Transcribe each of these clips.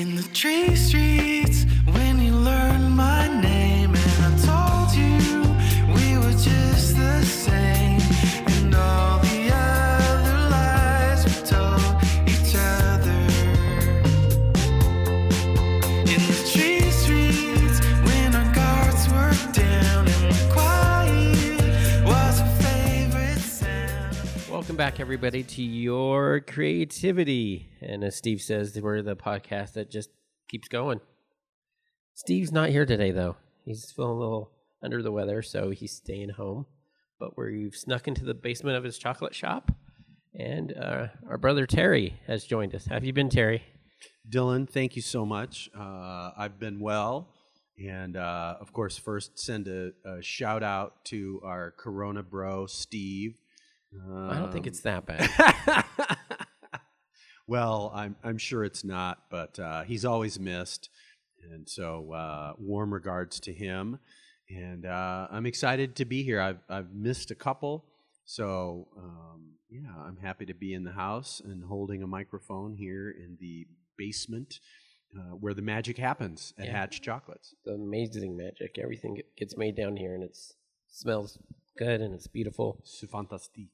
In the tree streets, back, everybody, to your creativity. And as Steve says, we're the podcast that just keeps going. Steve's not here today, though. He's feeling a little under the weather, so he's staying home. But we've snuck into the basement of his chocolate shop, and uh, our brother Terry has joined us. Have you been, Terry? Dylan, thank you so much. Uh, I've been well. And uh, of course, first send a, a shout out to our Corona bro, Steve. I don't think Um, it's that bad. well, I'm, I'm sure it's not, but uh, he's always missed. And so, uh, warm regards to him. And uh, I'm excited to be here. I've, I've missed a couple. So, um, yeah, I'm happy to be in the house and holding a microphone here in the basement uh, where the magic happens at Yeah. Hatch Chocolates. It's amazing magic. Everything gets made down here, and it smells good and it's beautiful. C'est fantastique.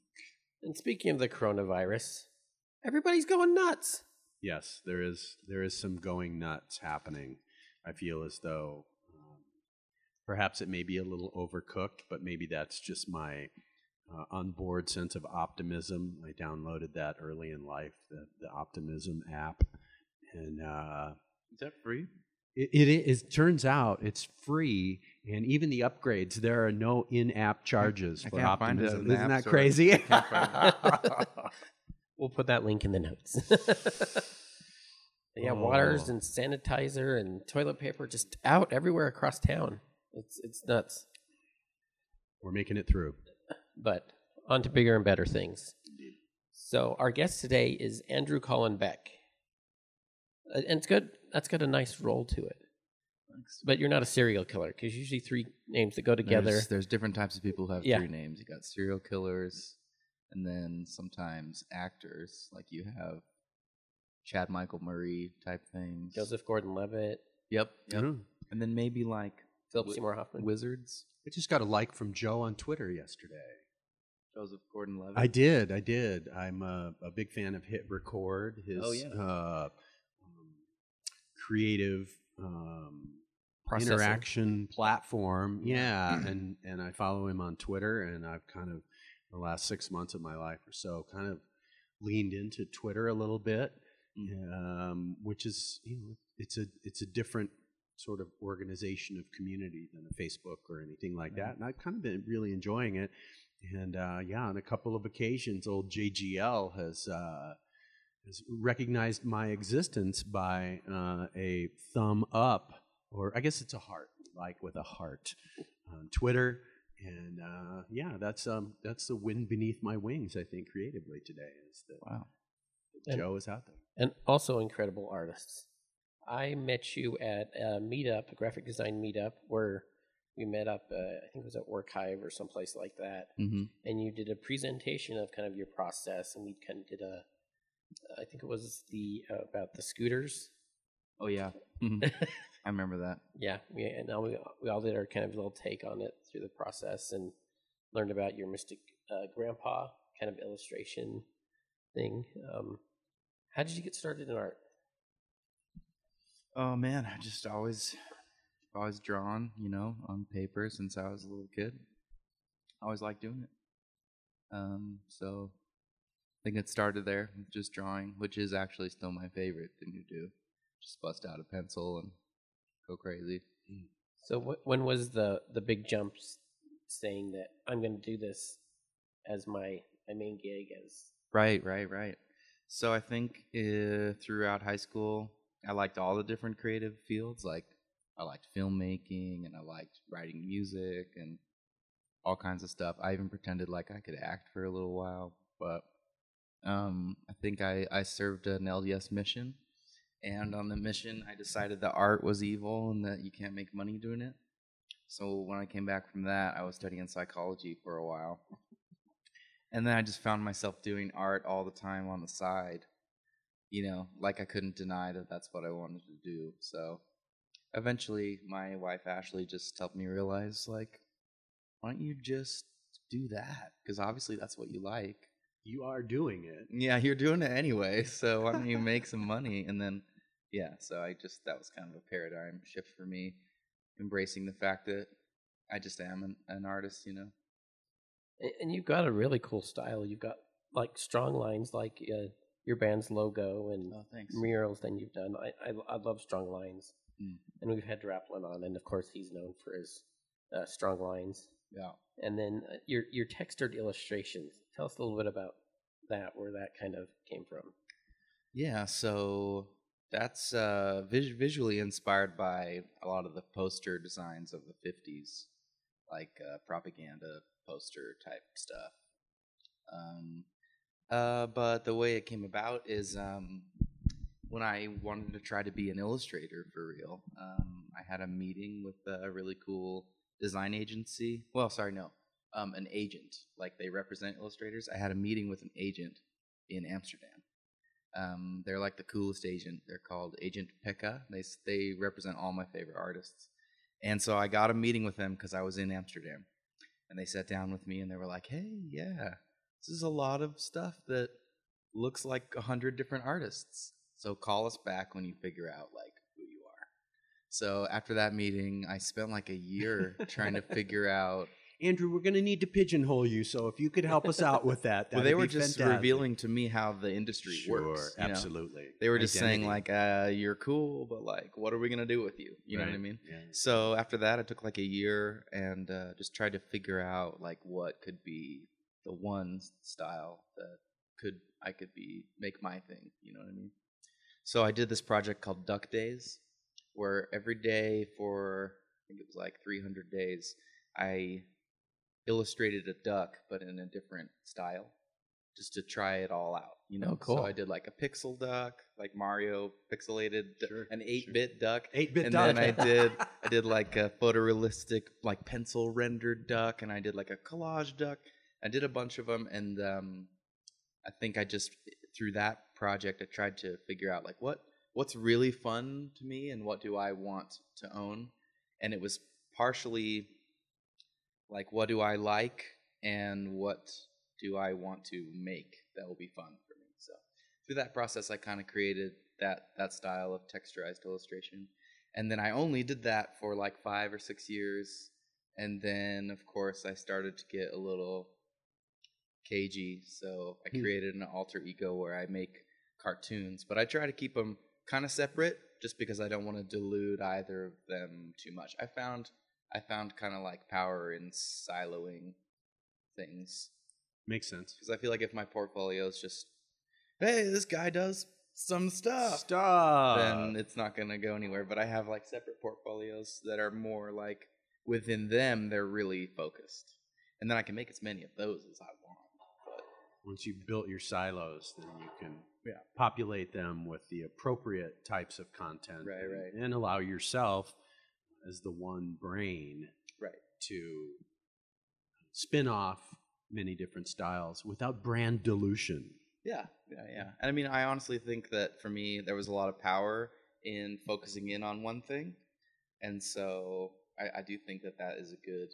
And speaking of the coronavirus, everybody's going nuts. Yes, there is there is some going nuts happening. I feel as though um, perhaps it may be a little overcooked, but maybe that's just my uh, onboard sense of optimism. I downloaded that early in life, the the Optimism app, and uh, Is that free? It, it is. Turns out it's free, and even the upgrades there are no in-app charges I for can't find it Optimism. Isn't App that Store. crazy? Can't find it. We'll put that link in the notes. yeah, waters Oh. and sanitizer and toilet paper just out everywhere across town. It's it's nuts. We're making it through. But on to bigger and better things. So our guest today is Andrew Colin Beck. Uh, And it's good. That's got a nice roll to it. But you're not a serial killer because usually three names that go together. There's, there's different types of people who have Yeah. three names. You got serial killers, and then sometimes actors, like you have Chad Michael Murray type things. Joseph Gordon-Levitt, Yep. Yep. Mm. And then maybe like Philip wi- Seymour Hoffman. wizards. I just got a like from Joe on Twitter yesterday. Joseph Gordon-Levitt. I did, I did. I'm a, a big fan of Hit Record, his Oh, yeah. uh, creative um, interaction platform. Yeah, and and I follow him on Twitter, and I've kind of the last six months of my life or so kind of leaned into Twitter a little bit, um, which is you know it's a it's a different sort of organization of community than a Facebook or anything like that, and I've kind of been really enjoying it. And uh, yeah, on a couple of occasions, old JGL has uh, has recognized my existence by uh, a thumb up, or I guess it's a heart, like with a heart, on Twitter. And uh, yeah, that's um, that's the wind beneath my wings. I think creatively today is that Wow. And- Joe is out there. and also incredible artists. I met you at a meetup, a graphic design meetup, where we met up. Uh, I think it was at Archive or someplace like that. Mm-hmm. And you did a presentation of kind of your process, and we kind of did a. I think it was the uh, about the scooters. Oh yeah. Mhm. I remember that. Yeah, we and now we we all did our kind of little take on it through the process and learned about your Mystic uh, Grandpa kind of illustration thing. Um, how did you get started in art? Oh man, I just always, always drawn, you know, on paper since I was a little kid. I always liked doing it. Um, so I think it started there, with just drawing, which is actually still my favorite thing to do. Just bust out a pencil and go crazy. So wh- when was the the big jumps saying that I'm going to do this as my my main gig as Right, right, right. So I think uh, throughout high school, I liked all the different creative fields. Like I liked filmmaking and I liked writing music and all kinds of stuff. I even pretended like I could act for a little while, but um, I think I, I served an LDS mission. And on the mission, I decided that art was evil and that you can't make money doing it. So when I came back from that, I was studying psychology for a while. And then I just found myself doing art all the time on the side. you know, like I couldn't deny that that's what I wanted to do. So eventually, my wife Ashley just helped me realize, like, why don't you just do that? Because obviously that's what you like. You are doing it. Yeah, you're doing it anyway, so why don't you make some money? And then, yeah, so I just, that was kind of a paradigm shift for me, embracing the fact that I just am an, an artist, you know? And you've got a really cool style. You've got like strong lines, like uh, your band's logo and Oh, murals that you've done. I, I I love strong lines, Mm. and we've had Draplin on, and of course he's known for his uh, strong lines. Yeah. And then uh, your your textured illustrations. Tell us a little bit about that, where that kind of came from. Yeah, so that's uh, vis- visually inspired by a lot of the poster designs of the 50s, like uh, propaganda poster type stuff. Um, uh, but the way it came about is um, when I wanted to try to be an illustrator for real, um, I had a meeting with a really cool design agency. Well, sorry, no, um, an agent. Like they represent illustrators. I had a meeting with an agent in Amsterdam. Um, they're like the coolest agent. They're called Agent Pekka. They they represent all my favorite artists. And so I got a meeting with them because I was in Amsterdam, and they sat down with me and they were like, "Hey, yeah, this is a lot of stuff that looks like a hundred different artists. So call us back when you figure out like who you are." So after that meeting, I spent like a year trying to figure out. Andrew, we're going to need to pigeonhole you. So if you could help us out with that, Well, they were just fantastic. revealing to me how the industry Sure, works. you know? absolutely. They were just saying like, uh, "You're cool, but like, what are we gonna do with you?" You know what I mean? Yeah. So after that, I took like a year and uh, just tried to figure out like what could be the one style that could I could be make my thing. You know what I mean? So I did this project called Duck Days, where every day for I think it was like 300 days, I illustrated a duck, but in a different style, just to try it all out. You know, Oh, cool. So I did like a pixel duck, like Mario pixelated, d- Sure, an 8-bit duck, 8-bit and duck. then I did I did like a photorealistic, like pencil rendered duck, and I did like a collage duck. I did a bunch of them, and um, I think I just through that project I tried to figure out like what what's really fun to me and what do I want to own, and it was partially like what do I like and what do I want to make that will be fun for me. So through that process, I kind of created that that style of texturized illustration, and then I only did that for like five or six years, and then of course I started to get a little cagey, so I Hmm. created an alter ego where I make cartoons, but I try to keep them kind of separate, just because I don't want to dilute either of them too much. I found I found kind of like power in siloing things Makes sense. because I feel like if my portfolio is just, hey, this guy does some stuff, Stop. then it's not gonna go anywhere. But I have like separate portfolios that are more like within them, they're really focused, and then I can make as many of those as I want. But Once you've built your silos, then you can Yeah. populate them with the appropriate types of content, Right, right. and allow yourself as the one brain right, to spin off many different styles without brand dilution. yeah, yeah, yeah. And I mean, I honestly think that for me, there was a lot of power in focusing in on one thing, and so I, I do think that that is a good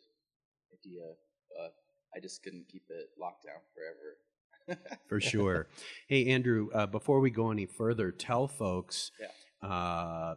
idea. But I just couldn't keep it locked down forever. For sure. hey, Andrew, uh, before we go any further, tell folks Yeah. uh,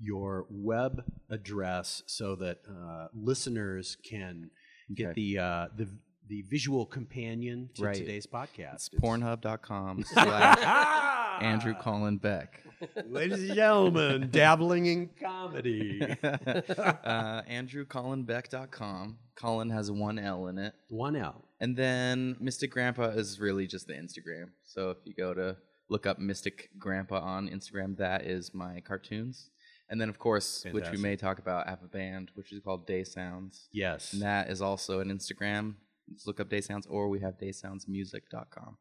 your web address so that uh, listeners can get Okay. the, uh, the the visual companion to Right. today's podcast. It's pornhub.com slash Andrew Colin Beck. Ladies and gentlemen, dabbling in comedy. uh, AndrewColinBeck.com. Colin has one L in it. One L. And then Mystic Grandpa is really just the Instagram. So if you go to look up Mystic Grandpa on Instagram, that is my cartoons. And then, of course, which we may talk about, I have a band which is called Day Sounds. Yes. And that is also an Instagram. Just look up Day Sounds, or we have daysoundsmusic.com.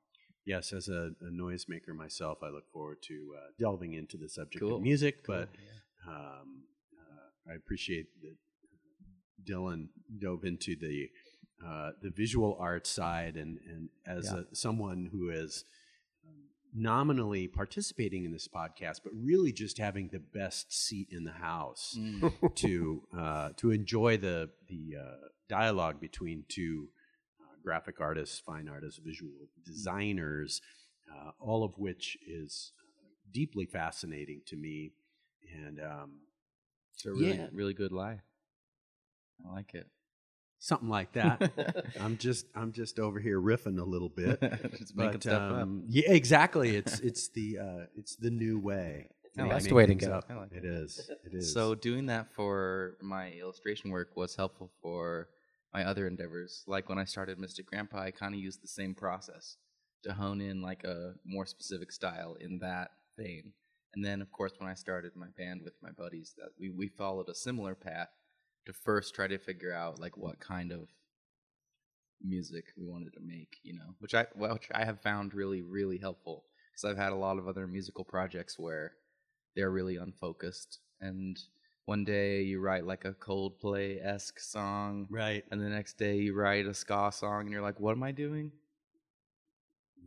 Yes, as a, a noisemaker myself, I look forward to uh, delving into the subject Cool. of music. Cool, But um, uh, I appreciate that Dylan dove into the uh, the visual art side, and and as Yeah. a, someone who um, nominally participating in this podcast, but really just having the best seat in the house Mm. to uh, to enjoy the the uh, dialogue between two uh, graphic artists, fine artists, visual designers, uh, all of which is deeply fascinating to me. And um, It's a really, Yeah. really good lie. I like it. Something like that. I'm just I'm just over here riffing a little bit. Just making But, stuff up. um, Yeah, exactly. It's it's the uh, it's the new way. the to best make way to go. up. I like it is. It is. So doing that for my illustration work was helpful for my other endeavors. Like when I started Mystic Grandpa, I kind of used the same process to hone in like a more specific style in that vein. And then, of course, when I started my band with my buddies, that we, we followed a similar path to first try to figure out like what kind of music we wanted to make, you know, which I well, which I have found really really helpful because I've had a lot of other musical projects where they're really unfocused and one day you write like a Coldplay esque song, right. and the next day you write a ska song, and you're like, "What am I doing?"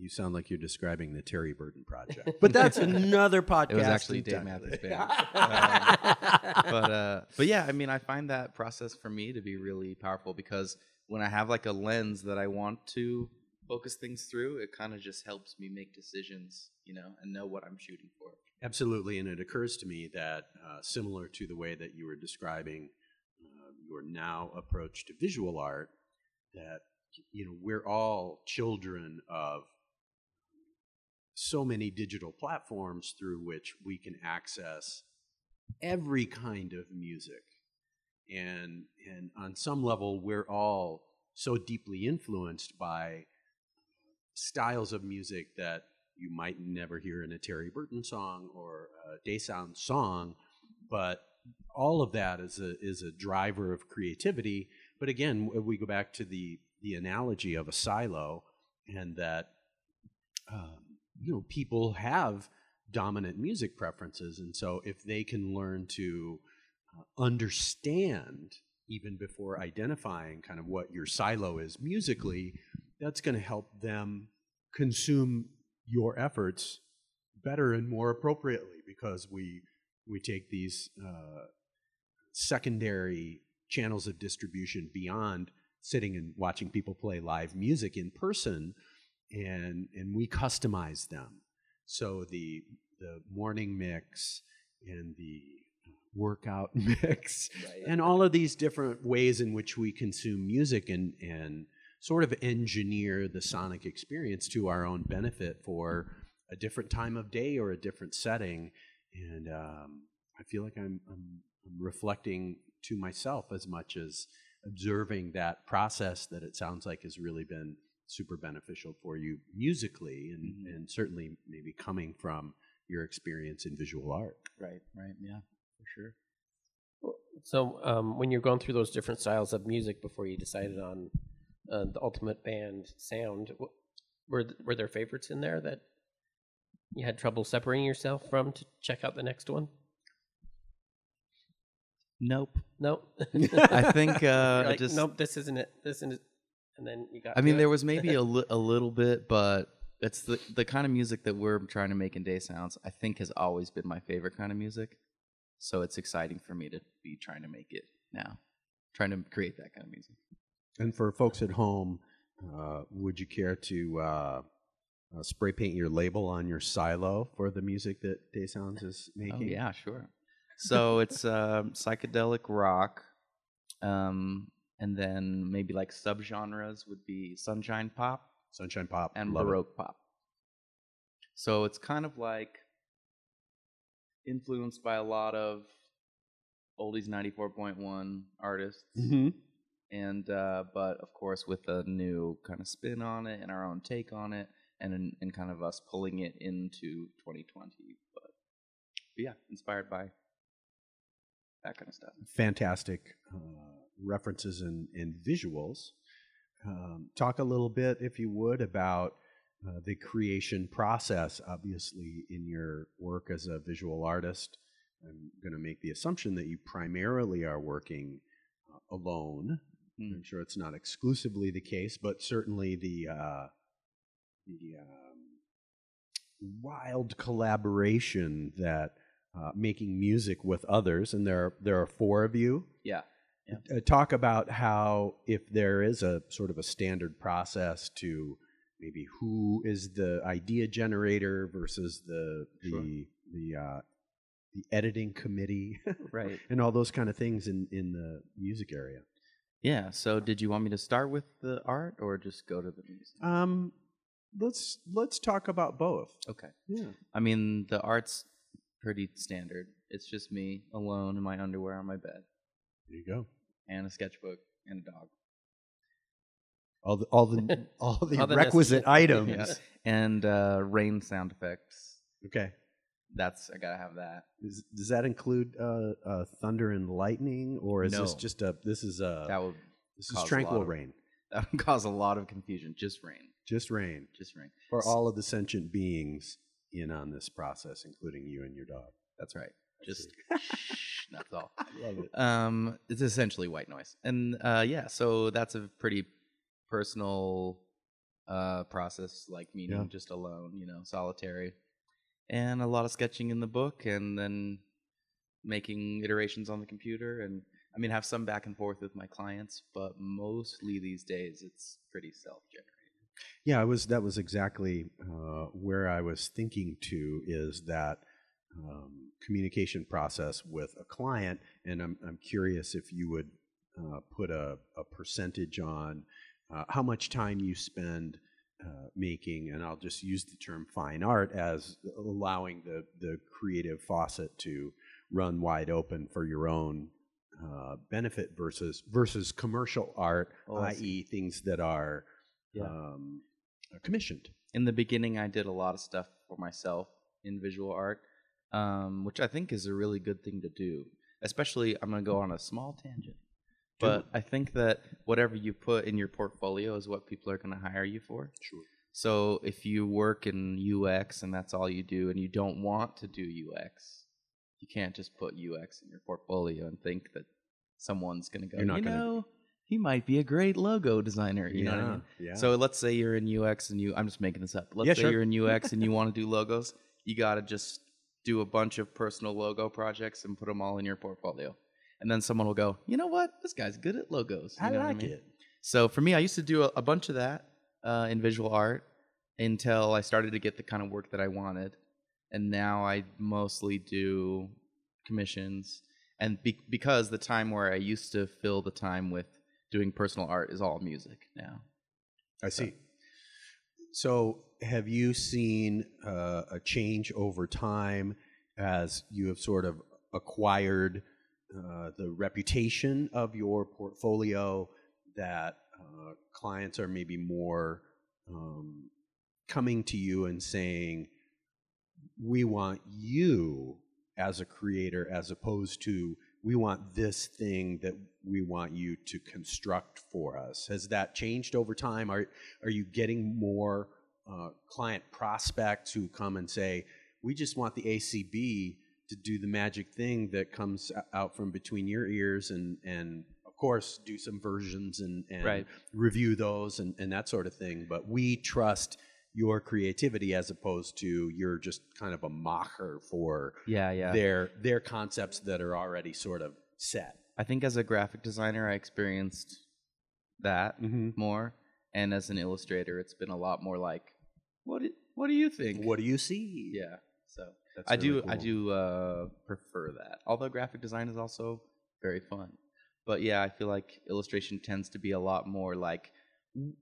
You sound like you're describing the Terry Burton project, but that's another podcast. It was actually Dave. Matthews Band. Um, but uh, but yeah, I mean, I find that process for me to be really powerful because when I have like a lens that I want to focus things through, it kind of just helps me make decisions, you know, and know what I'm shooting for. Absolutely, and it occurs to me that uh, similar to the way that you were describing uh, your now approach to visual art, that you know we're all children of so many digital platforms through which we can access every kind of music, and and on some level we're all so deeply influenced by styles of music that you might never hear in a Terry Burton song or a Day Sound song, but all of that is a is a driver of creativity. But again, we go back to the the analogy of a silo, and that um, you know people have dominant music preferences, and so if they can learn to uh, understand even before identifying kind of what your silo is musically, that's going to help them consume your efforts better and more appropriately because we we take these uh, secondary channels of distribution beyond sitting and watching people play live music in person and and we customize them. So the the morning mix and the workout mix and all of these different ways in which we consume music and and sort of engineer the sonic experience to our own benefit for a different time of day or a different setting. And um, i feel like I'm, I'm i'm reflecting to myself as much as observing that process that it sounds like has really been super beneficial for you musically and, Mhm. and certainly maybe coming from your experience in visual art Right, right, yeah, for sure. So, um, when you're going through those different styles of music before you decided on uh, the ultimate band sound, were th- were there favorites in there that you had trouble separating yourself from to check out the next one? Nope. Nope. I think uh, like, just nope, this isn't it. This isn't it. And then you got. I mean, to there was maybe a, li- a little bit, but it's the the kind of music that we're trying to make in Day Sounds. I think has always been my favorite kind of music. So it's exciting for me to be trying to make it now, trying to create that kind of music. And for folks at home, uh, would you care to uh, uh, spray paint your label on your silo for the music that Day Sounds is making? Oh yeah, sure. So it's um, psychedelic rock, um, and then maybe like subgenres would be sunshine pop Sunshine Pop and love it. baroque pop. So it's kind of like influenced by a lot of oldies 94.1 artists Mhm. and uh, but of course with a new kind of spin on it and our own take on it and and kind of us pulling it into 2020 but, but yeah inspired by that kind of stuff Fantastic uh, references and, and visuals. Um, talk a little bit, if you would, about uh, the creation process. Obviously, in your work as a visual artist, I'm going to make the assumption that you primarily are working uh, alone. Mm. I'm sure it's not exclusively the case, but certainly the uh, the um, wild collaboration that uh, making music with others, and there are, there are four of you. Yeah. Yeah. Uh, talk about how if there is a sort of a standard process to maybe who is the idea generator versus the the Sure. the uh, the editing committee Right. and all those kind of things in in the music area. Yeah. So, did you want me to start with the art or just go to the music? Um, let's let's talk about both. Okay. Yeah. I mean, the art's pretty standard. It's just me alone in my underwear on my bed There you go. And a sketchbook and a dog. All the all the all the All the requisite items. Yeah. And uh, rain sound effects. Okay. That's I gotta have that. Is, does that include uh, uh, thunder and lightning, or is this No. just a this is a That would this is cause a tranquil of- rain, that would cause a lot of confusion. Just rain. just rain Just rain. for all of the sentient beings in on this process, including you and your dog. That's right. Just shh, that's all. Love it. Um, it's essentially white noise, and uh, yeah, so that's a pretty personal uh, process, like meaning Yeah. just alone, you know, solitary, and a lot of sketching in the book, and then making iterations on the computer, and I mean, have some back and forth with my clients, but mostly these days it's pretty self-generated. Yeah, I was. That was exactly uh, where I was thinking to is that um, communication process with a client, and I'm I'm curious if you would uh, put a, a percentage on uh, how much time you spend uh, making, and I'll just use the term fine art as allowing the the creative faucet to run wide open for your own uh, benefit versus versus commercial art, Oh, i.e., things that are Yeah. um, commissioned. in the beginning i did a lot of stuff for myself in visual art um, which i think is a really good thing to do especially i'm going to go on a small tangent but i think that whatever you put in your portfolio is what people are going to hire you for Sure. so if you work in ux and that's all you do and you don't want to do ux you can't just put ux in your portfolio and think that someone's going to go You're not you gonna- know he might be a great logo designer you know what i mean Yeah. so let's say you're in UX and you I'm just making this up. Let's Yeah, say sure. you're in UX and you want to do logos, you got to just do a bunch of personal logo projects and put them all in your portfolio. And then someone will go, "You know what? This guy's good at logos." You I know what like mean? it. So for me, I used to do a, a bunch of that uh, in visual art until I started to get the kind of work that I wanted, and now I mostly do commissions. And be- because the time where I used to fill the time with doing personal art is all music now. I see. So, have you seen uh, a change over time as you have sort of acquired uh, the reputation of your portfolio that uh, clients are maybe more um, coming to you and saying, We want you as a creator, as opposed to we want this thing that we want you to construct for us. Has that changed over time? Are are you getting more uh, client prospects who come and say, "We just want the ACB to do the magic thing that comes out from between your ears," and and of course do some versions and, and Right. review those and, and that sort of thing. But we trust your creativity as opposed to you're just kind of a mocker for Yeah, yeah. their their concepts that are already sort of set. I think as a graphic designer, I experienced that Mm-hmm. more, and as an illustrator, it's been a lot more like, what do, what do you think? What do you see? Yeah. So That's I really do I do uh, prefer that. Although graphic design is also very fun, but yeah, I feel like illustration tends to be a lot more like.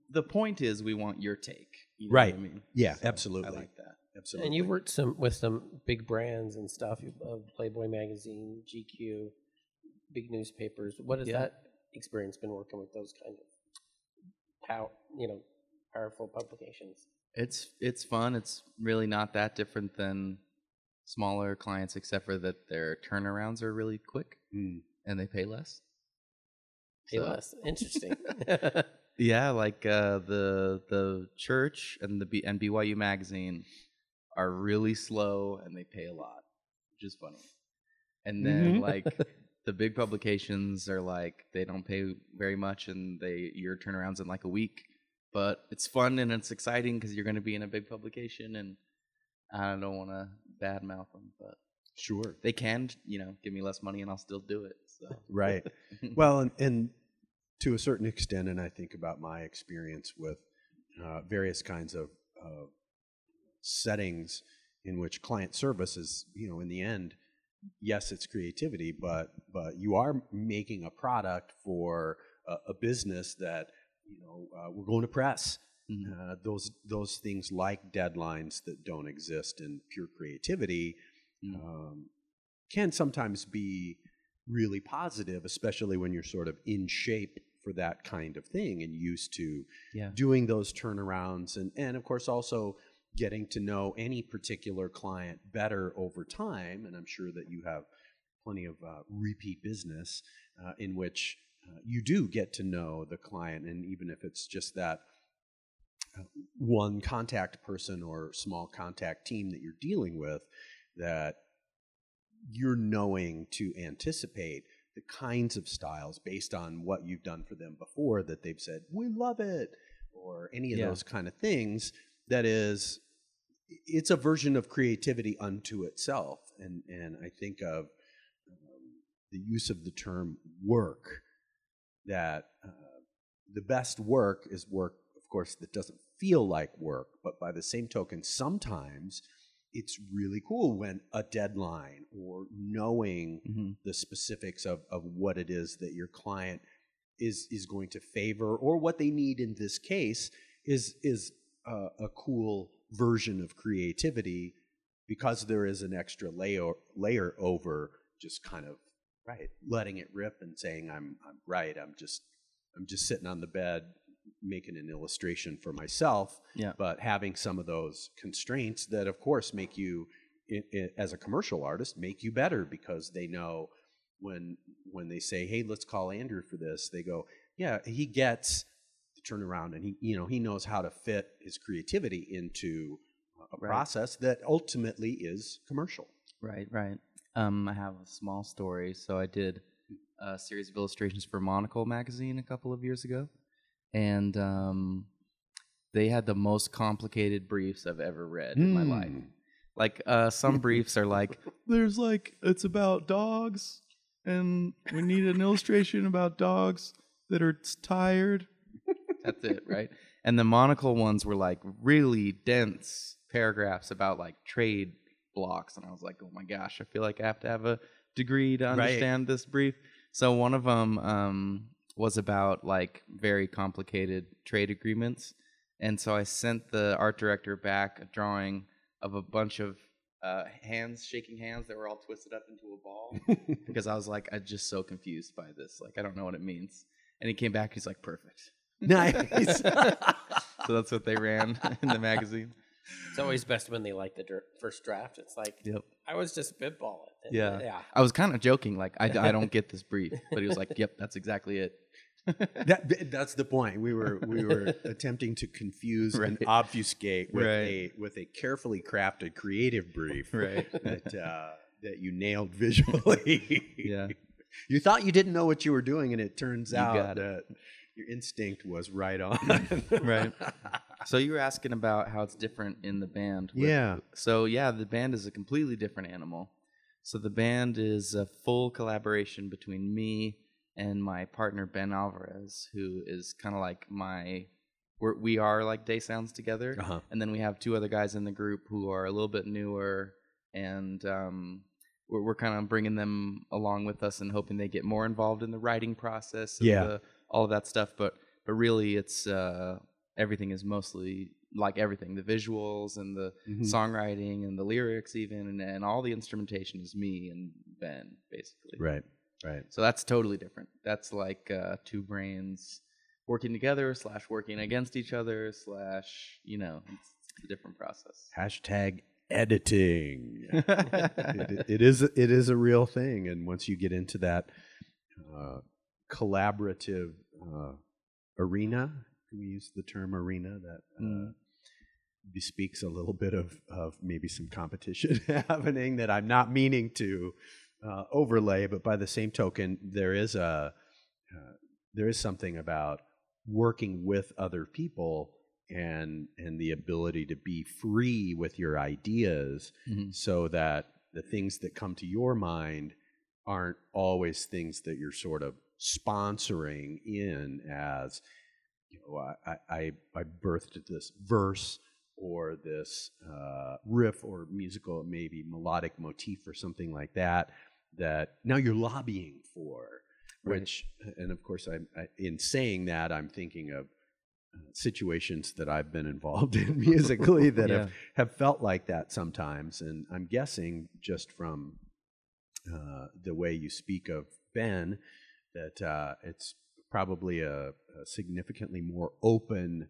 The point is, we want your take. You know Right. What I mean, Yeah, So absolutely. I like that. Absolutely. And you've worked some with some big brands and stuff, of Playboy magazine, GQ, big newspapers. What has Yeah. that experience been working with those kind of pow, you know, powerful publications? It's it's fun. It's really not that different than smaller clients, except for that their turnarounds are really quick Mm. and they pay less. Pay So- less. Interesting. Yeah, like uh, the the church and the B- and BYU magazine are really slow and they pay a lot, which is funny. And then Mhm. like the big publications are like they don't pay very much and they your turnarounds in like a week, but it's fun and it's exciting because you're going to be in a big publication and I don't want to badmouth them, but Sure. they can, you know, give me less money and I'll still do it. So Right. well, and, and to a certain extent, and I think about my experience with uh, various kinds of uh, settings in which client service is, you know, in the end, yes, it's creativity, but but you are making a product for a, a business that you know uh, we're going to press. Mhm. Uh, those those things like deadlines that don't exist in pure creativity Mm. um, can sometimes be really positive, especially when you're sort of in shape for that kind of thing and used to yeah, doing those turnarounds and and of course also getting to know any particular client better over time and i'm sure that you have plenty of uh, repeat business uh, in which uh, you do get to know the client and even if it's just that uh, one contact person or small contact team that you're dealing with that you're knowing to anticipate the kinds of styles based on what you've done for them before that they've said we love it or any of Yeah. those kind of things that is it's a version of creativity unto itself and and i think of um, the use of the term work that uh, the best work is work of course that doesn't feel like work but by the same token sometimes it's really cool when a deadline or knowing hmm the specifics of, of what it is that your client is is going to favor or what they need in this case is is a, a cool version of creativity because there is an extra layer layer over just kind of right letting it rip and saying I'm I'm right. I'm just I'm just sitting on the bed making an illustration for myself yeah, but having some of those constraints that of course make you i i as a commercial artist make you better because they know when when they say hey let's call andrew for this they go yeah he gets to turn around and he you know he knows how to fit his creativity into a Right. process that ultimately is commercial right, right. Um, I have a small story. So I did a series of illustrations for Monocle magazine a couple of years ago, and um, they had the most complicated briefs I've ever read in my life. Hmm. Like uh, some briefs are like, there's like it's about dogs, and we need an illustration about dogs that are tired. That's it, right? And the monocle ones were like really dense paragraphs about like trade blocks, and I was like, oh my gosh, I feel like I have to have a degree to understand this brief. So one of them um, was about like very complicated trade agreements, and so I sent the art director back a drawing of a bunch of uh, hands shaking hands that were all twisted up into a ball because I was like, I'm just so confused by this. Like, I don't know what it means. And he came back. He's like, perfect. nice So that's what they ran in the magazine. It's always best when they like the dir- first draft. It's like Yep. I was just spitballing. Yeah. yeah. I was kind of joking, like, I, I don't get this brief. But he was like, yep, that's exactly it. that, that's the point. We were we were attempting to confuse and obfuscate with Right. a with a carefully crafted creative brief Right. that uh, that you nailed visually. Yeah. you thought you didn't know what you were doing, and it turns You out it. that your instinct was right on. Right. So you were asking about how it's different in the band. with- Yeah. So yeah, the band is a completely different animal. So the band is a full collaboration between me and my partner Ben Alvarez, who is kind of like my. We're, we are like day sounds together, Uh-huh. and then we have two other guys in the group who are a little bit newer, and um, we're, we're kind of bringing them along with us and hoping they get more involved in the writing process. and Yeah. the- all of that stuff. But but really, it's uh, everything is mostly like everything the visuals and the Mhm. songwriting and the lyrics even and, and all the instrumentation is me and ben basically Right. Right. so that's totally different that's like uh, two brains working together slash working against each other slash you know it's, it's a different process Hashtag editing. it, it is it is a real thing, and once you get into that uh, collaborative uh, arena, can we use the term arena that uh, Mm. bespeaks a little bit of of maybe some competition happening that I'm not meaning to uh, overlay, but by the same token, there is a uh, there is something about working with other people and and the ability to be free with your ideas Mhm. so that the things that come to your mind aren't always things that you're sort of sponsoring in as you know I I, I birthed this verse or this uh, riff or musical maybe melodic motif or something like that that now you're lobbying for Right. which and of course I, I in saying that I'm thinking of uh, situations that I've been involved in musically that have, have felt like that sometimes. And I'm guessing just from uh, the way you speak of Ben that uh, it's probably a, a significantly more open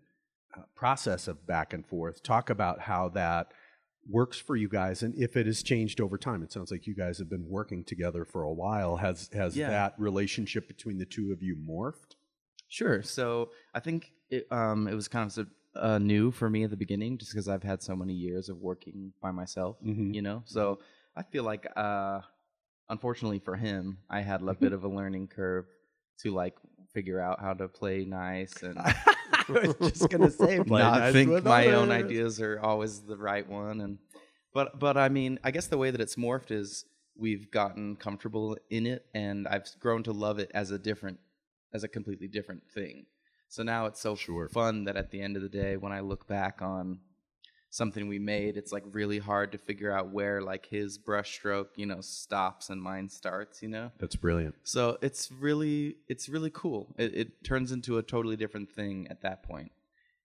uh, process of back and forth. Talk about how that works for you guys and if it has changed over time. It sounds like you guys have been working together for a while. Has has Yeah. that relationship between the two of you morphed? Sure. So I think it, um, it was kind of uh, new for me at the beginning, just because I've had so many years of working by myself. Mhm. You know, so I feel like, uh, unfortunately for him, I had a bit of a learning curve to like figure out how to play nice and I was just gonna say, play not nice think with my own ideas are always the right one and but but i mean i guess the way that it's morphed is we've gotten comfortable in it and i've grown to love it as a different as a completely different thing so now it's so Sure. fun that at the end of the day when i look back on something we made it's like really hard to figure out where like his brushstroke you know stops and mine starts you know That's brilliant. so it's really it's really cool. It, it turns into a totally different thing at that point.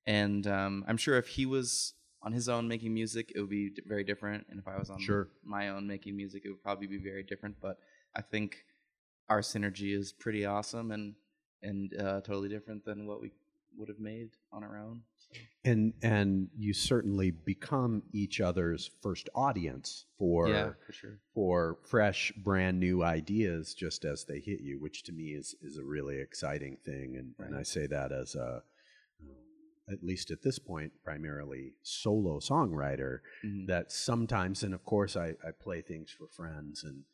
And um, I'm sure if he was on his own making music, it would be d- very different. And if I was on Sure. my own making music, it would probably be very different. But I think our synergy is pretty awesome and and uh, totally different than what we would have made on our own. And and you certainly become each other's first audience for yeah, for sure. for fresh, brand new ideas just as they hit you, which to me is is a really exciting thing. And and I say that as a um, at least at this point, primarily solo songwriter. Mhm. That sometimes, and of course, I, I play things for friends and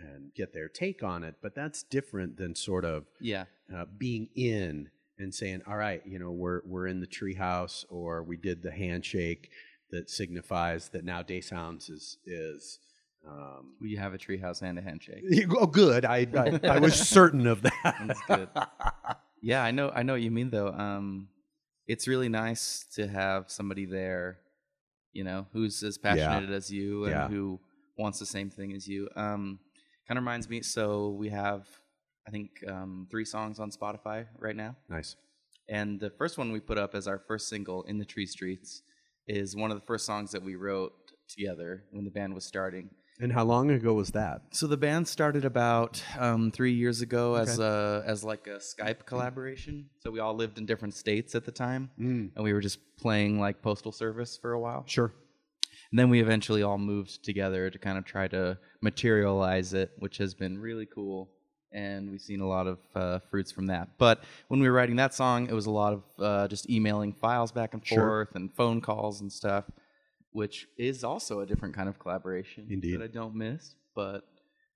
and get their take on it, but that's different than sort of Yeah, uh, being in and saying, "All right, you know, we're we're in the treehouse, or we did the handshake that signifies that now Day Sounds is is." Um, we have a treehouse and a handshake. oh, good. I, I I was certain of that. That's good. Yeah, I know. I know what you mean, though. Um, it's really nice to have somebody there, you know, who's as passionate as you and Yeah. who wants the same thing as you. Um, kind of reminds me. So we have, I think, um, three songs on Spotify right now, nice. and the first one we put up as our first single, "In the Tree Streets," is one of the first songs that we wrote together when the band was starting. And how long ago was that? So the band started about um, three years ago as a as like a Skype collaboration. So we all lived in different states at the time, Mm, and we were just playing like postal service for a while. sure. And then we eventually all moved together to kind of try to materialize it, which has been really cool. And we've seen a lot of uh, fruits from that. But when we were writing that song, it was a lot of uh, just emailing files back and Sure. forth and phone calls and stuff, which is also a different kind of collaboration Indeed. that I don't miss. But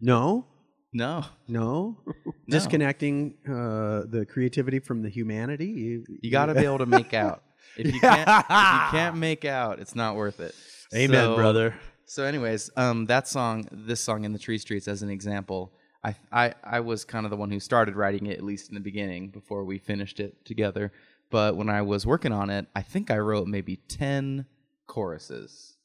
No, no, no. No. Disconnecting uh, the creativity from the humanity. You, You got to be able to make out. If you can't, if you can't make out, it's not worth it. Amen, So- brother. So, anyways, um, that song, this song in the Tree Streets, as an example, I, I, I was kind of the one who started writing it, at least in the beginning, before we finished it together. But when I was working on it, I think I wrote maybe ten choruses.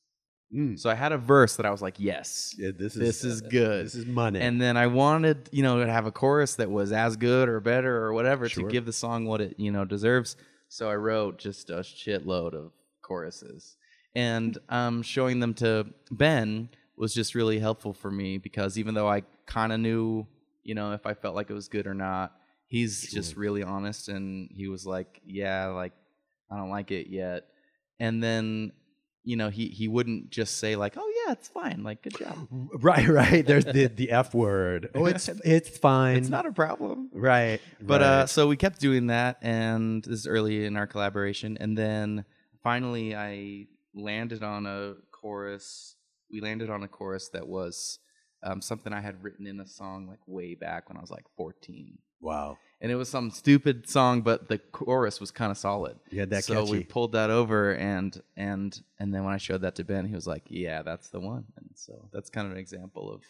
Mm. So I had a verse that I was like, yes, Yeah, this is this is good. This is money. And then I wanted, you know, to have a chorus that was as good or better or whatever Sure. to give the song what it, you know, deserves. So I wrote just a shitload of choruses. And um, showing them to Ben was just really helpful for me because even though I kind of knew, you know, if I felt like it was good or not, he's just really honest and he was like, yeah, like I don't like it yet. And then, you know, he he wouldn't just say like, "Oh yeah, it's fine. Like good job." right, right. There's the the F word. Oh, it's it's fine. It's not a problem. right. But right. uh, so we kept doing that, and this is early in our collaboration, and then finally I landed on a chorus. We landed on a chorus that was um, something I had written in a song like way back when I was like 14. Wow. and it was some stupid song, but the chorus was kind of solid. Yeah, that so we pulled that over, and and and then when I showed that to Ben, he was like, "Yeah, that's the one." And so that's kind of an example of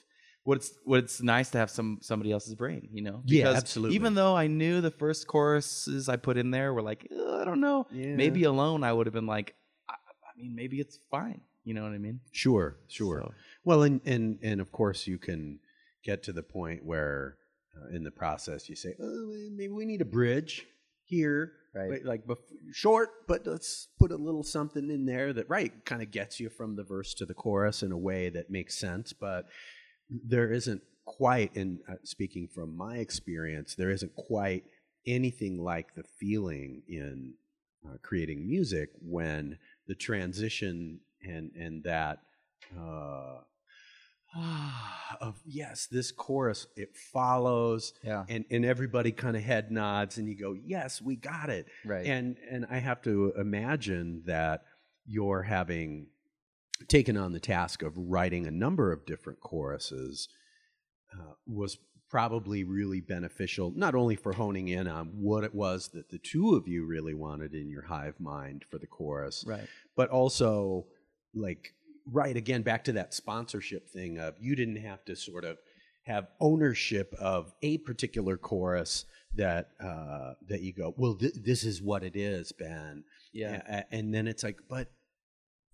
what it's what it's nice to have some somebody else's brain, you know? Yeah, absolutely. Even though I knew the first choruses I put in there were like, I don't know, Yeah. maybe alone I would have been like, I, I mean, maybe it's fine. You know what I mean? Sure, sure. So- Well, and, and and of course you can get to the point where uh, in the process you say, oh, maybe we need a bridge here, Right. Like- bef- short, but let's put a little something in there that right kind of gets you from the verse to the chorus in a way that makes sense. But there isn't quite, and uh, speaking from my experience, there isn't quite anything like the feeling in uh, creating music when the transition and and that uh, of yes, this chorus it follows, Yeah. and and everybody kind of head nods, and you go, yes, we got it, Right. and and I have to imagine that you're having taken on the task of writing a number of different choruses uh, was probably really beneficial, not only for honing in on what it was that the two of you really wanted in your hive mind for the chorus, right. but also like right again back to that sponsorship thing of you didn't have to sort of have ownership of a particular chorus that uh, that you go well th- this is what it is Ben Yeah. A- and then it's like but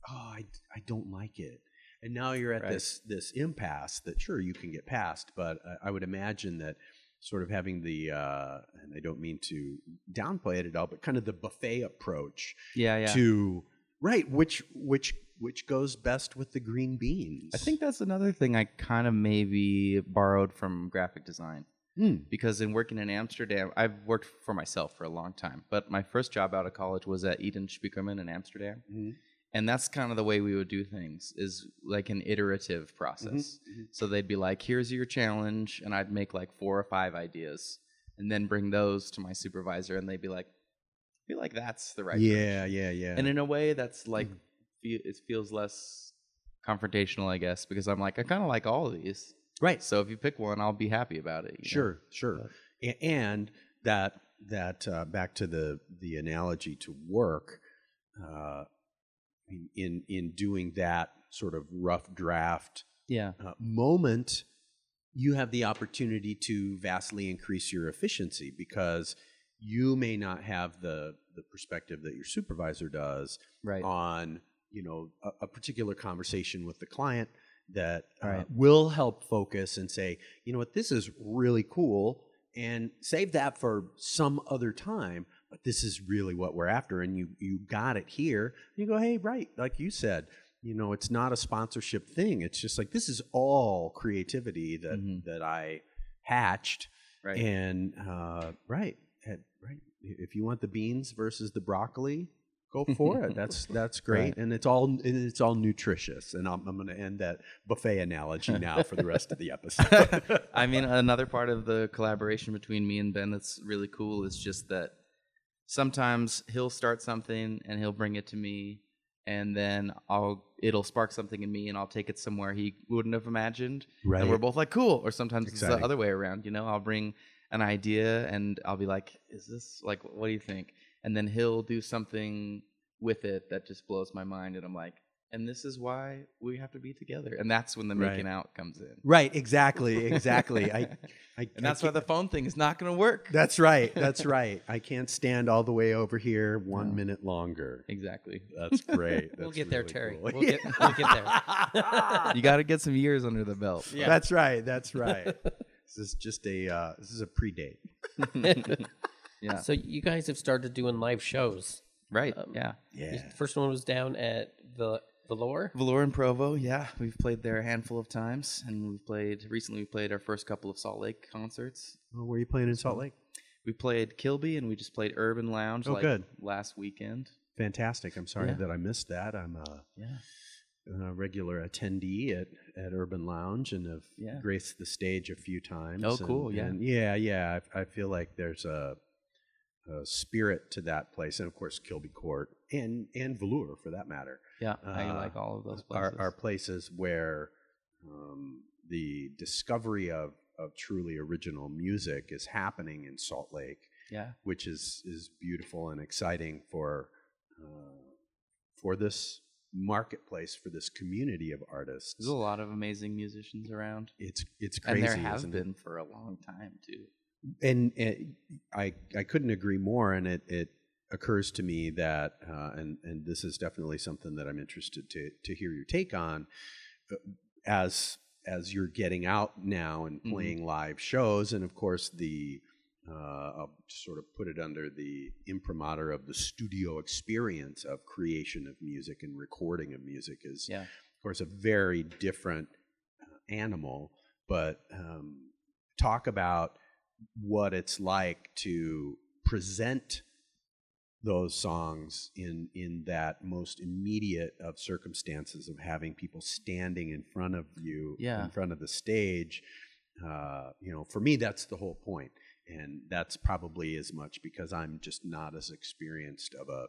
oh I, I don't like it and now you're at Right. this this impasse that sure you can get past but I, I would imagine that sort of having the uh, and I don't mean to downplay it at all but kind of the buffet approach Yeah. Yeah. to right which which which goes best with the green beans I think that's another thing I kind of maybe borrowed from graphic design. Hmm. because in working in Amsterdam, I've worked for myself for a long time. But my first job out of college was at Edenspiekermann in Amsterdam, Mhm. and that's kind of the way we would do things is like an iterative process. mhm. So they'd be like, "Here's your challenge," and I'd make like four or five ideas, and then bring those to my supervisor, and they'd be like, "I feel like that's the right." yeah yeah yeah And in a way, that's like fe- it feels less confrontational, I guess, because I'm like, I kind of like all of these. right So if you pick one, I'll be happy about it. you know? Sure, sure. And that that uh, back to the the analogy to work, uh, in in in doing that sort of rough draft Yeah. uh, moment, you have the opportunity to vastly increase your efficiency because you may not have the the perspective that your supervisor does Right. on you know a, a particular conversation with the client that uh, Right. will help focus and say you know what this is really cool and save that for some other time but this is really what we're after and you you got it here you go hey right like you said you know it's not a sponsorship thing it's just like this is all creativity that Mhm. that i hatched Right. and uh, right. If you want the beans versus the broccoli, go for it. That's that's great, Right. and it's all and it's all nutritious. And I'm, I'm going to end that buffet analogy now for the rest of the episode. I mean, another part of the collaboration between me and Ben that's really cool is just that sometimes he'll start something and he'll bring it to me, and then I'll it'll spark something in me, and I'll take it somewhere he wouldn't have imagined, right. and we're both like, cool. Or sometimes it's the other way around. You know, I'll bring an idea and I'll be like, is this like, what do you think? And then he'll do something with it that just blows my mind, and I'm like. And this is why we have to be together, and that's when the Right. making out comes in. right. Exactly. Exactly. I. I And that's I why the phone thing is not going to work. That's right. That's right. I can't stand all the way over here one No. minute longer. exactly. That's great. We'll That's get there, Terry. cool. We'll get- we'll get there. You got to get some years under the belt. Yeah. That's right. That's right. This is just a. Uh, this is a pre-date. Yeah. So you guys have started doing live shows. right. Um, yeah. Yeah. The first one was down at the Velour. Velour and Provo. Yeah. We've played there a handful of times, and we've played recently. We played our first couple of Salt Lake concerts. Oh, were you playing in Salt Lake? We played Kilby, and we just played Urban Lounge. Oh, like good. Last weekend. Fantastic. I'm sorry Yeah. that I missed that. I'm a, Yeah. A regular attendee at, at Urban Lounge and have Yeah. graced the stage a few times. Oh, and- cool, yeah. yeah, yeah. I, I feel like there's a, a spirit to that place, and of course Kilby Court and and Velour for that matter. Yeah. I Uh, like all of those places. Are, are places where um, the discovery of of truly original music is happening in Salt Lake, Yeah. which is is beautiful and exciting for uh, for this marketplace for this community of artists. There's a lot of amazing musicians around. It's it's crazy, and there have isn't it? been for a long time too. and, and I I couldn't agree more. And it it occurs to me that uh, and and this is definitely something that I'm interested to to hear your take on uh, as as you're getting out now and Mhm. playing live shows, and of course the I'll sort of put it under the imprimatur of the studio experience of creation of music and recording of music is Yeah. of course, a very different uh, animal, but um, talk about what it's like to present those songs in in that most immediate of circumstances of having people standing in front of you Yeah. in front of the stage uh, you know for me that's the whole point and that's probably as much because i'm just not as experienced of a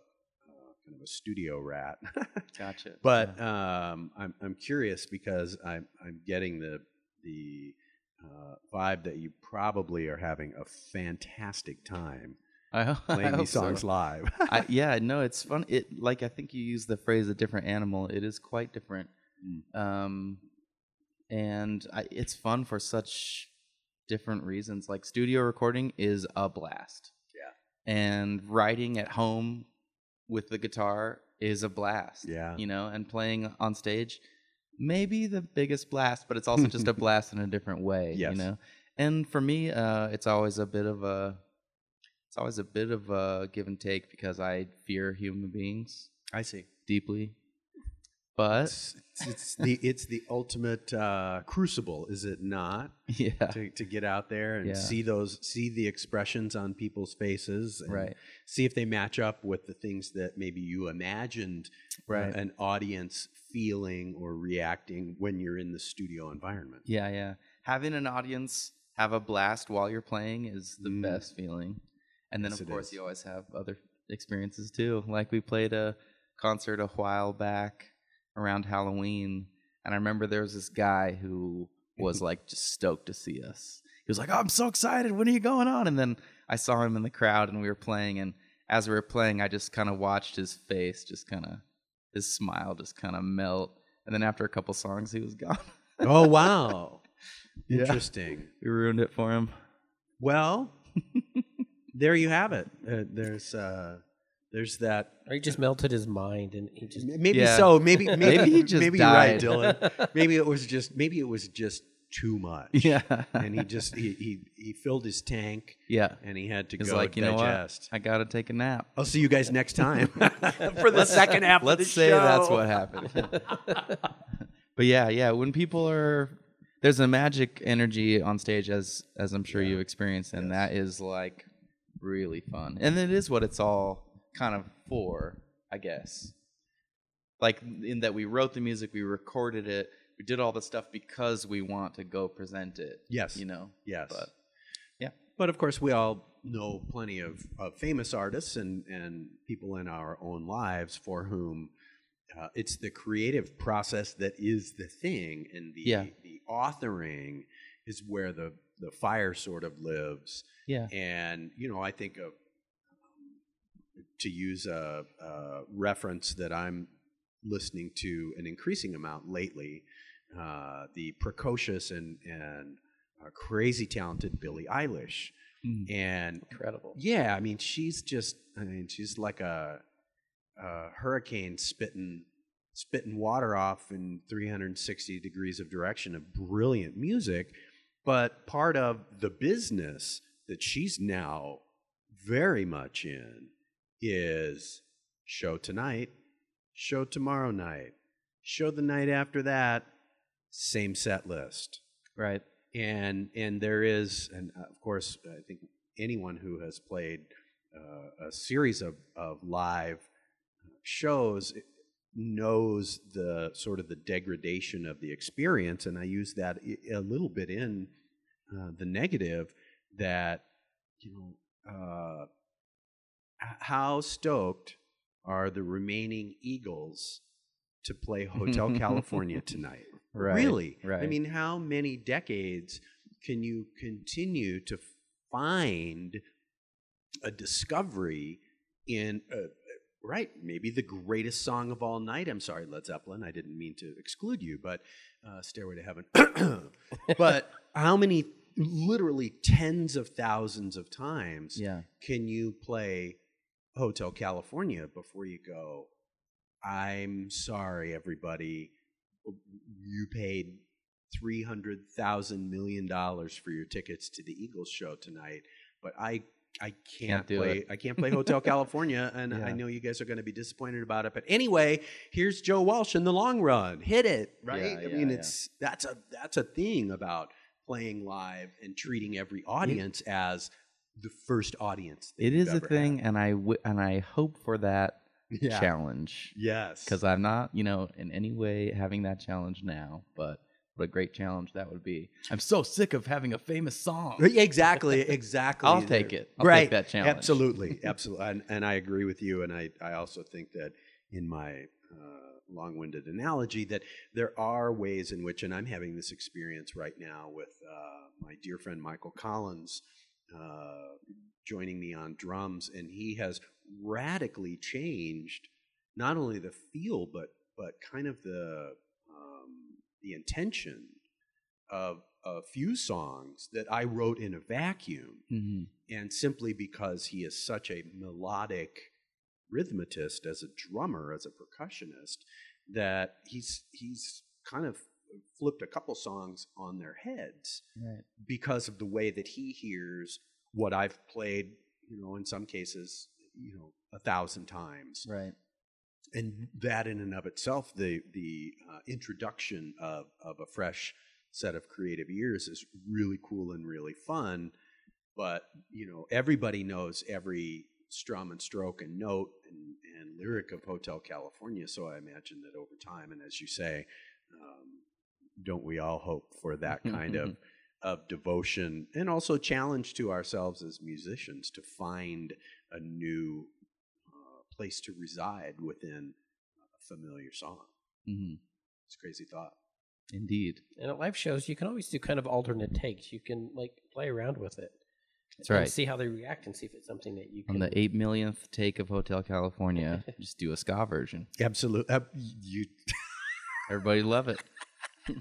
uh, kind of a studio rat Gotcha. but Yeah. um, I'm I'm curious because I'm I'm getting the the uh, vibe that you probably are having a fantastic time I, ho- I playing hope these so. songs live. I, yeah, no, it's fun. It like I think you use the phrase "a different animal." It is quite different, Mm. um, and I, it's fun for such different reasons. Like studio recording is a blast. Yeah. and writing at home with the guitar is a blast. Yeah. you know, and playing on stage, maybe the biggest blast, but it's also just a blast in a different way. Yes. You know, and for me, uh, it's always a bit of a it's always a bit of a give and take because I fear human beings I see. deeply. But It's, it's, it's the it's the ultimate uh, crucible, is it not? yeah, To, to get out there and Yeah. see those see the expressions on people's faces, and Right. See if they match up with the things that maybe you imagined uh, Right. an audience feeling or reacting when you're in the studio environment. yeah, yeah. Having an audience have a blast while you're playing is the Mm. best feeling. And then Yes, of course is. you always have other experiences too. Like we played a concert a while back around Halloween, and I remember there was this guy who was like just stoked to see us. He was like, "Oh, I'm so excited! When are you going on?" And then I saw him in the crowd, and we were playing. And as we were playing, I just kind of watched his face, just kind of his smile, just kind of melt. And then after a couple songs, he was gone. Oh wow. Yeah. Interesting. we ruined it for him. Well, there you have it. Uh, there's uh, there's that. Or he just melted his mind and he just Maybe Yeah. so. Maybe maybe, Maybe he just maybe you're right, died. Dylan. Maybe it was just maybe it was just too much. Yeah. And he just he he, he filled his tank yeah. and he had to He's go like, you know digest. what? I gotta take a nap. I'll see you guys next time for the second half. Let's of the say show. that's what happened. but yeah, yeah, when people are there's a magic energy on stage as as I'm sure you've experienced and that is like really fun. And it is what it's all kind of for, I guess. Like in that we wrote the music, we recorded it, we did all the stuff because we want to go present it. Yes. You know. Yes. But yeah. But of course, we all know plenty of, of famous artists and, and people in our own lives for whom uh, it's the creative process that is the thing, and the Yeah. the authoring is where the the fire sort of lives. Yeah. And you know, I think of to use a, a reference that I'm listening to an increasing amount lately, uh, the precocious and and uh, crazy talented Billie Eilish, Mm. and incredible. yeah, I mean, she's just, I mean, she's like a, a hurricane spitting, spitting water off in 360 degrees of direction of brilliant music. But part of the business that she's now very much in is show tonight, show tomorrow night, show the night after that, same set list Right. and and there is and uh, of course i think anyone who has played uh, a series of, of live shows knows the sort of the degradation of the experience and i use that a little bit in uh, the negative that you know uh, how stoked are the remaining eagles to play hotel california tonight? Right, really? I mean how many decades can you continue to find a discovery in uh, right maybe the greatest song of all night? I'm sorry led zeppelin i didn't mean to exclude you but uh, stairway to heaven. But how many literally tens of thousands of times Yeah. can you play hotel california before you go i'm sorry everybody you paid three hundred thousand million dollars for your tickets to the Eagles show tonight, but I I can't, Can't play it. I can't play Hotel California, and I know you guys are going to be disappointed about it. But anyway, here's Joe Walsh in the long run. Hit it, right? Yeah, I yeah, mean, yeah. it's that's a that's a thing about playing live and treating every audience as the first audience. It is a thing, had. and I w- and I hope for that Yeah. challenge Yes, because I'm not, you know, in any way having that challenge now. But what a great challenge that would be! I'm so sick of having a famous song. Exactly, exactly. I'll take it. I'll take right, that challenge. Absolutely, absolutely, and, and I agree with you. And I, I also think that in my uh, long-winded analogy, that there are ways in which, and I'm having this experience right now with uh, my dear friend Michael Collins uh, joining me on drums, and he has radically changed not only the feel, but but kind of the um, the intention of a few songs that I wrote in a vacuum, hmm and simply because he is such a melodic rhythmatist as a drummer, as a percussionist, that he's he's kind of flipped a couple songs on their heads Right. because of the way that he hears what I've played, you know, in some cases, you know, a thousand times Right. and that in and of itself, the the uh, introduction of of a fresh set of creative ears is really cool and really fun. But you know, everybody knows every strum and stroke and note and, and lyric of Hotel California. So I imagine that over time, and as you say, um, don't we all hope for that kind of of devotion and also challenge to ourselves as musicians to find a new uh, place to reside within a familiar song. hmm It's a crazy thought. Indeed. And at live shows, you can always do kind of alternate takes. You can like play around with it. That's and right. See how they react and see if it's something that you can. On the eight millionth take of Hotel California, just do a ska version. Absolutely. Uh, you Everybody love it.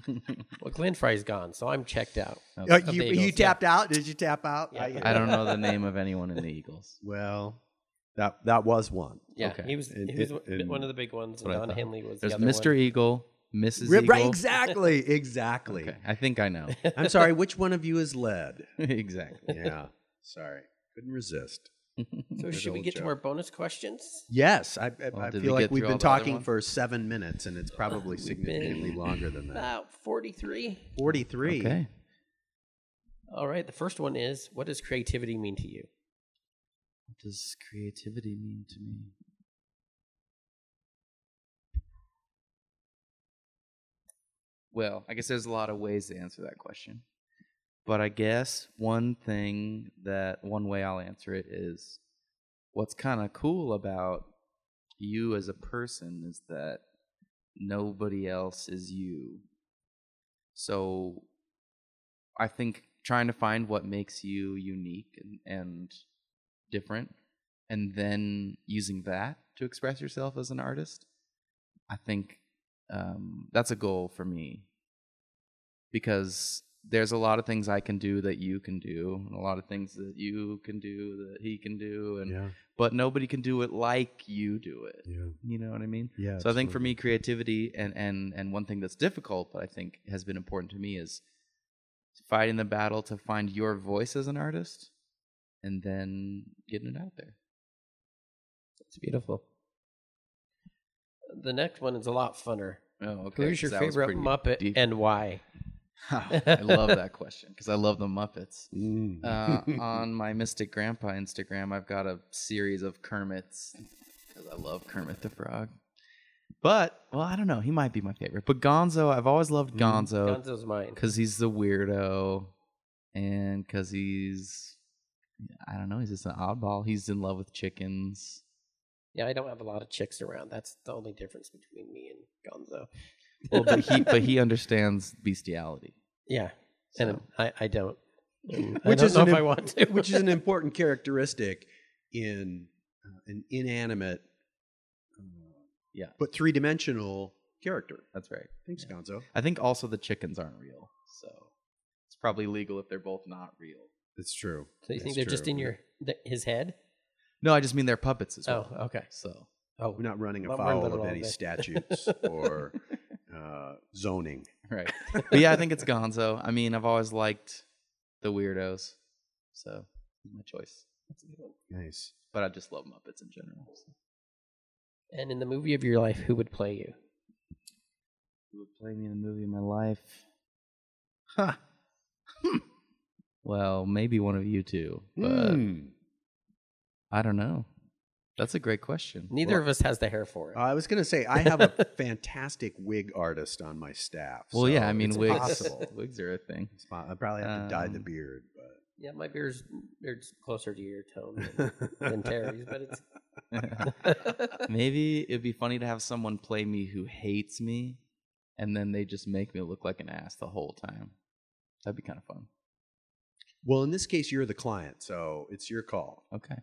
Well, Glenn Frey's gone, so I'm checked out. Okay. Uh, you, you tapped out? Did you tap out? Yeah. I don't know the name of anyone in the Eagles. Well, that that was one. Yeah, Okay. he was And- he was and- one- one of the big ones. That's what I Don. Henley was There's the other Mr. one. Eagle, Mrs. Right, Eagle. right, exactly, exactly. Okay. I think I know. I'm sorry. Which one of you is led? exactly. Yeah, sorry, couldn't resist. So Good should we old get to joke. our bonus questions? Yes, I, I, Well, I feel we like we've been all the other talking for seven minutes, and it's probably significantly longer than that. About forty-three. Forty-three. Okay. All right. The first one is: What does creativity mean to you? What does creativity mean to me? Well, I guess there's a lot of ways to answer that question. But I guess one thing that one way I'll answer it is what's kind of cool about you as a person is that nobody else is you. So I think trying to find what makes you unique and, and different and then using that to express yourself as an artist, I think um, that's a goal for me because there's a lot of things I can do that you can do, and a lot of things that you can do that he can do, and Yeah. but nobody can do it like you do it. Yeah. You know what I mean? Yeah. So I think for me, creativity and and and one thing that's difficult, but I think has been important to me is fighting the battle to find your voice as an artist, and then getting it out there. It's beautiful. The next one is a lot funner. Oh, okay. Who's your favorite Muppet deep. and why? I love that question because I love the Muppets. Mm. Uh, on my Mystic Grandpa Instagram, I've got a series of Kermits because I love Kermit the Frog. But well, I don't know. He might be my favorite. But Gonzo, I've always loved Gonzo Gonzo's mine. because he's the weirdo, and because he's I don't know. He's just an oddball. He's in love with chickens. Yeah, I don't have a lot of chicks around. That's the only difference between me and Gonzo. Well, but he but he understands bestiality. Yeah. and I, I don't. And I Which don't is know an if I want to. which is an important characteristic in uh, an inanimate, uh, Yeah. but three dimensional character. that's right. Thanks, Gonzo. I think also the chickens aren't real, so it's probably legal if they're both not real. That's true. so you think they're just in your th- his head? No, I just mean they're puppets as Oh, well. okay. So Oh, We're not running Well, we're afoul of any day. statutes or uh, zoning. right, but yeah, I think it's Gonzo. I mean, I've always liked the weirdos, so he's my choice. That's a good one. Nice. But I just love Muppets in general. So. And in the movie of your life, who would play you? Who would play me in the movie of my life? Huh. well, maybe one of you two, but Hmm. I don't know. That's a great question. Neither Well, of us has the hair for it. I was going to say I have a fantastic wig artist on my staff. Well, yeah, I mean, wigs, possible. wigs are a thing. I probably have to dye the Um, beard, but yeah, my beard's, beard's closer to your tone than, than Terry's, but it's. Maybe it'd be funny to have someone play me who hates me, and then they just make me look like an ass the whole time. That'd be kind of fun. well, in this case, you're the client, so it's your call. Okay.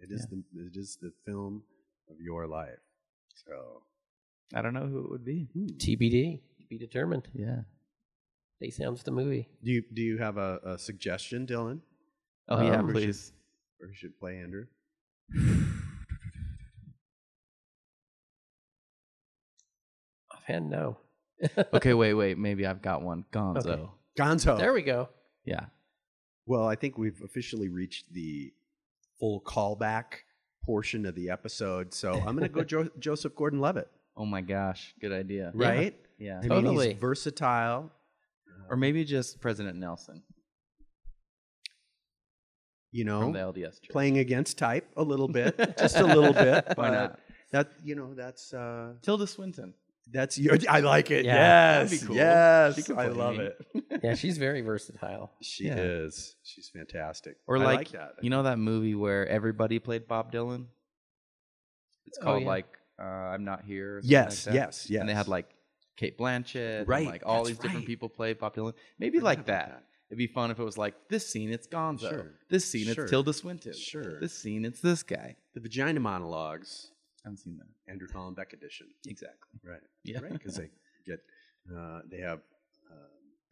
It is the it is the film of your life. So I don't know who it would be. TBD, to be determined. Yeah. They sounds the movie. do you do you have a, a suggestion, Dylan, Oh yeah, Um, should- please. or who should play Andrew? Offhand, no. okay, wait, wait. Maybe I've got one. Gonzo. Okay. Gonzo. There we go. Yeah. Well, I think we've officially reached the full callback portion of the episode. So I'm going to go jo- Joseph Gordon-Levitt. Oh my gosh, good idea. Yeah. Right? Yeah. I mean, Totally. he's versatile. Or maybe just President Nelson You from the know, LDS playing against type a little bit, just a little bit. Why but not? That you know, that's uh, Tilda Swinton. That's your. I like it. Yeah, yes, be cool. Yes, I love it. Yeah, she's very versatile. She Yeah. is. She's fantastic. Or I like, that. you know that movie where everybody played Bob Dylan? It's Oh, called yeah. like uh, I'm Not Here. Yes, like yes, yes. And they had like Cate Blanchett, and, Right, like all that's these different people played Bob Dylan. Maybe like that. that. It'd be fun if it was like this scene it's Gonzo, Sure. this scene Sure. it's Tilda Swinton, Sure. this scene it's this guy. the vagina monologues, I haven't seen that Andrew Hollenbeck edition. exactly. Right. Yeah. Right. Because they get, uh, they have. Um,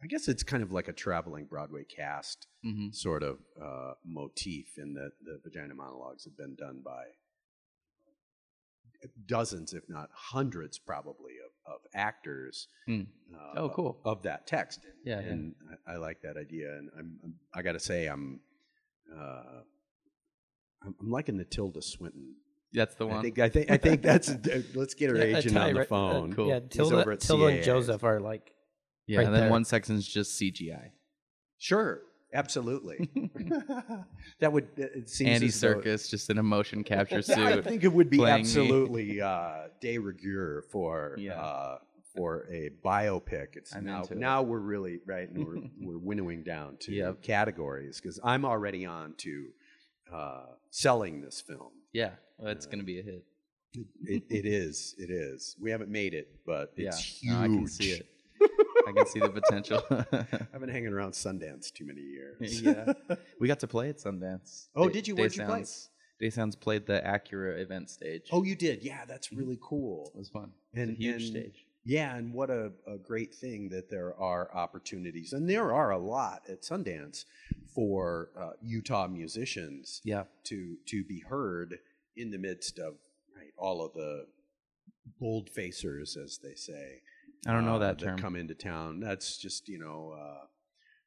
I guess it's kind of like a traveling Broadway cast hmm sort of uh, motif in that the vagina monologues have been done by dozens, if not hundreds, probably of, of actors. Hmm. Uh, Oh, cool. Of that text. Yeah, yeah. and I, I like that idea. And I'm, I'm I got to say, I'm, uh, I'm, I'm liking the Tilda Swinton. That's the I one. think I think I think that's. let's get her Yeah, uh, agent on the right, uh, phone. Cool. Yeah, Tilda, over at Tilda and Joseph are like, yeah, right and then there. one section's just CGI. Sure, absolutely. that would. It seems Andy Serkis just in a motion capture suit. I think it would be absolutely uh, de rigueur for Yeah. uh, for a biopic. It's I'm now into it. now we're really right, and we're we're winnowing down to Yep. categories because I'm already on to uh, selling this film. Yeah, well, it's gonna be a hit. It, it is. It is. We haven't made it, but it's yeah, huge. no, I can see it. I can see the potential. I've been hanging around Sundance too many years. yeah, we got to play at Sundance. Oh, Day- did you? Where'd you play? Daysounds- Daysounds played the Acura event stage. Oh, you did. Yeah, that's really cool. it was fun. It was And a huge and- stage. Yeah, and what a, a great thing that there are opportunities, and there are a lot at Sundance for uh, Utah musicians Yeah, to to be heard in the midst of right, all of the bold facers, as they say. I don't know uh, that term. come into town. That's just you know, uh,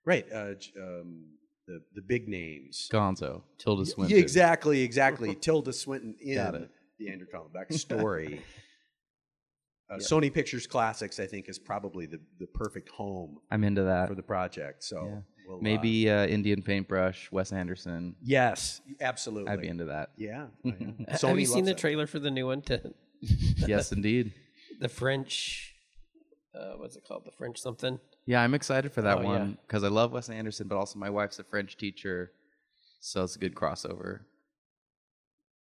right? Uh, um, the the big names. Gonzo, Tilda Swinton. Yeah, exactly, exactly. Tilda Swinton in the Andrew Collenbeck story. Uh, Yep. Sony Pictures Classics, I think, is probably the, the perfect home I'm into that. for the project. So Yeah. we'll, uh, Maybe uh, Indian Paintbrush, Wes Anderson. yes, absolutely. I'd be into that. Yeah. oh, yeah. have you seen the it. trailer for the new one to yes, indeed. the French? Uh, what's it called? The French something? Yeah, I'm excited for that Oh, yeah. one because I love Wes Anderson, but also my wife's a French teacher, so it's a good crossover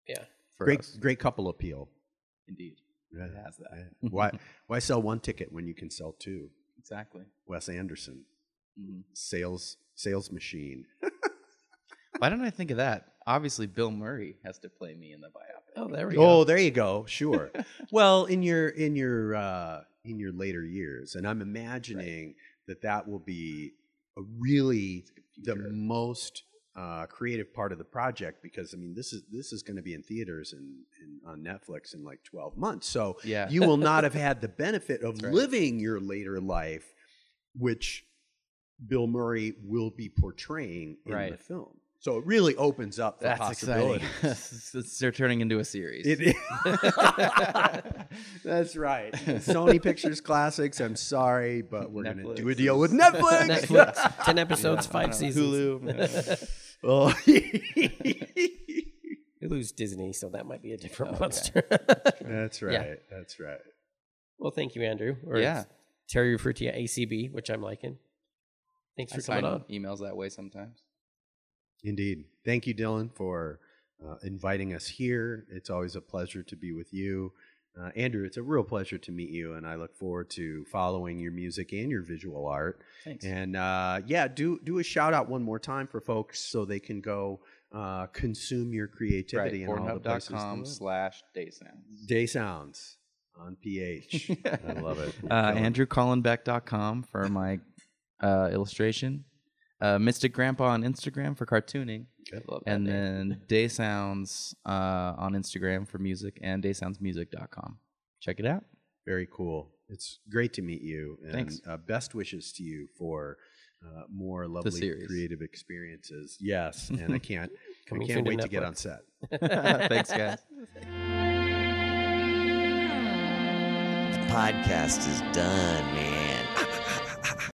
Yeah. for Great, us. great couple appeal. Indeed, Yeah. it has that Yeah. why why sell one ticket when you can sell two? exactly. Wes Anderson. Mhm. sales sales machine. Why didn't I think of that? Obviously, Bill Murray has to play me in the biopic. Oh, there we go. Oh, there you go. Sure. well, in your in your uh, in your later years, and I'm imagining that that will be a really the most uh, creative part of the project because I mean this is this is going to be in theaters and, and on Netflix in like 12 months. So Yeah. you will not have had the benefit of right. living your later life, which Bill Murray will be portraying in the film. So it really opens up the That's possibility. exciting. It's- They're turning into a series. It That's right. Sony Pictures Classics. I'm sorry, but we're going to do a deal with Netflix. Netflix, ten episodes, Yeah, five I know. seasons. Hulu. Oh. lose Disney, so that might be a different Okay. monster. That's right. Yeah. That's right. well, thank you, Andrew. Or Yeah. it's Terry Frutti ACB, which I'm liking. Thanks for sign coming on. emails that way sometimes. Indeed. Thank you, Dylan, for uh, inviting us here. It's always a pleasure to be with you. Uh, Andrew, it's a real pleasure to meet you, and I look forward to following your music and your visual art. Thanks. And uh, yeah, do do a shout out one more time for folks so they can go uh, consume your right. creativity and all the places. they Pornhub.com live. slash day sounds. Day sounds on PH. I love it. Uh, Dylan. AndrewCollinbeck.com for my uh, illustration. Uh, Mystic Grandpa on Instagram for cartooning. Love that And name. then Day Sounds uh, on Instagram for music and daysoundsmusic.com. Check it out. Very cool. It's great to meet you. And Thanks. Uh, best wishes to you for uh, more lovely creative experiences. Yes, and I can't, I can't soon to wait to get on set. Thanks, guys. The podcast is done, man.